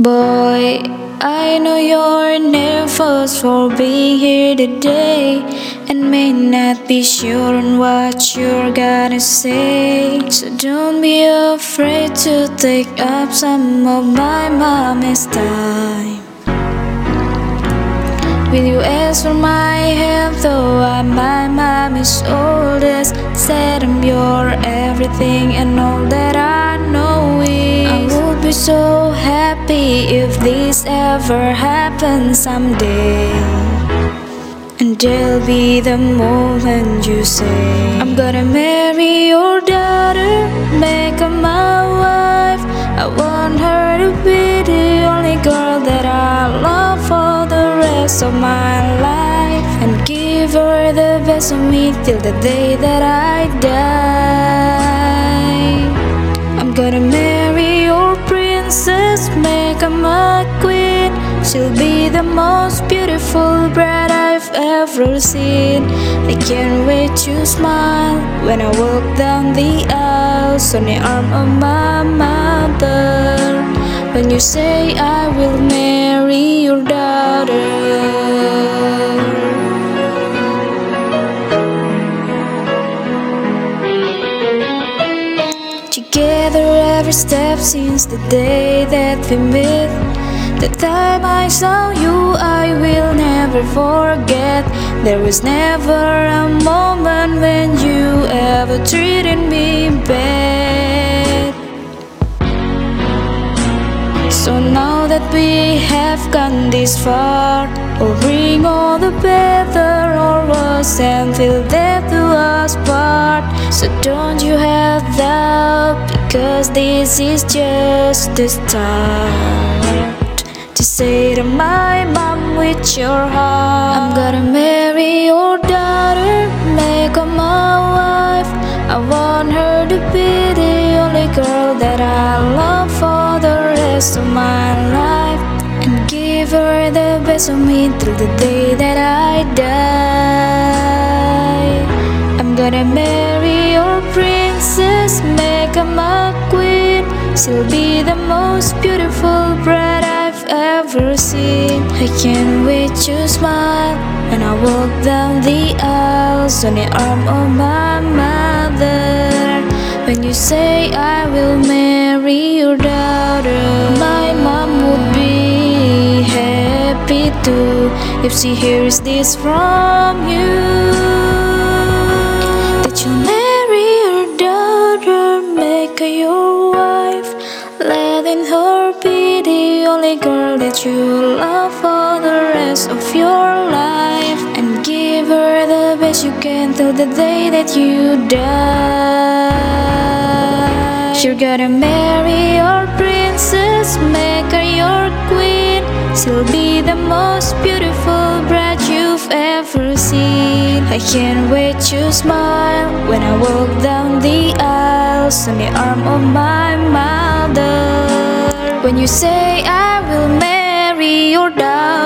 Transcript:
Boy, I know you're nervous for being here today and may not be sure on what you're gonna say. So don't be afraid to take up some of my mommy's time. Will you ask for my help though I'm my mommy's oldest? Said I'm your everything and all that I know is I would be so happy if this ever happens someday. And there'll be the moment you say, I'm gonna marry your daughter, make her my wife. I want her to be the only girl that I love for the rest of my life. And give her the best of me till the day that I die. I'm gonna marry her my queen. She'll be the most beautiful bride I've ever seen. I can't wait to smile when I walk down the aisle on the arm of my mother. When you say I will marry your Together every step since the day that we met. The time I saw you, I will never forget. There was never a moment when you ever treated me bad. So now that we have gone this far, we'll bring all the better or worse and till death do us part. So don't you have doubt, because this is just the start. To say to my mom with your heart, I'm gonna marry your daughter, make her my wife. I want her to be the only girl that I love for the rest of my life. And give her the best of me till the day that I die. I'm gonna marry your princess, make her my queen. She'll be the most beautiful bride I've ever seen. I can't wait to smile when I walk down the aisles on the arm of my mother. When you say I will marry your daughter, my mom would be happy too if she hears this from you. Your wife, letting her be the only girl that you love for the rest of your life, and give her the best you can till the day that you die. You're gonna marry your princess, make her your queen. She'll be the most beautiful bride you've ever seen. I can't wait to smile when I walk down on the arm of my mother. When you say I will marry your daughter.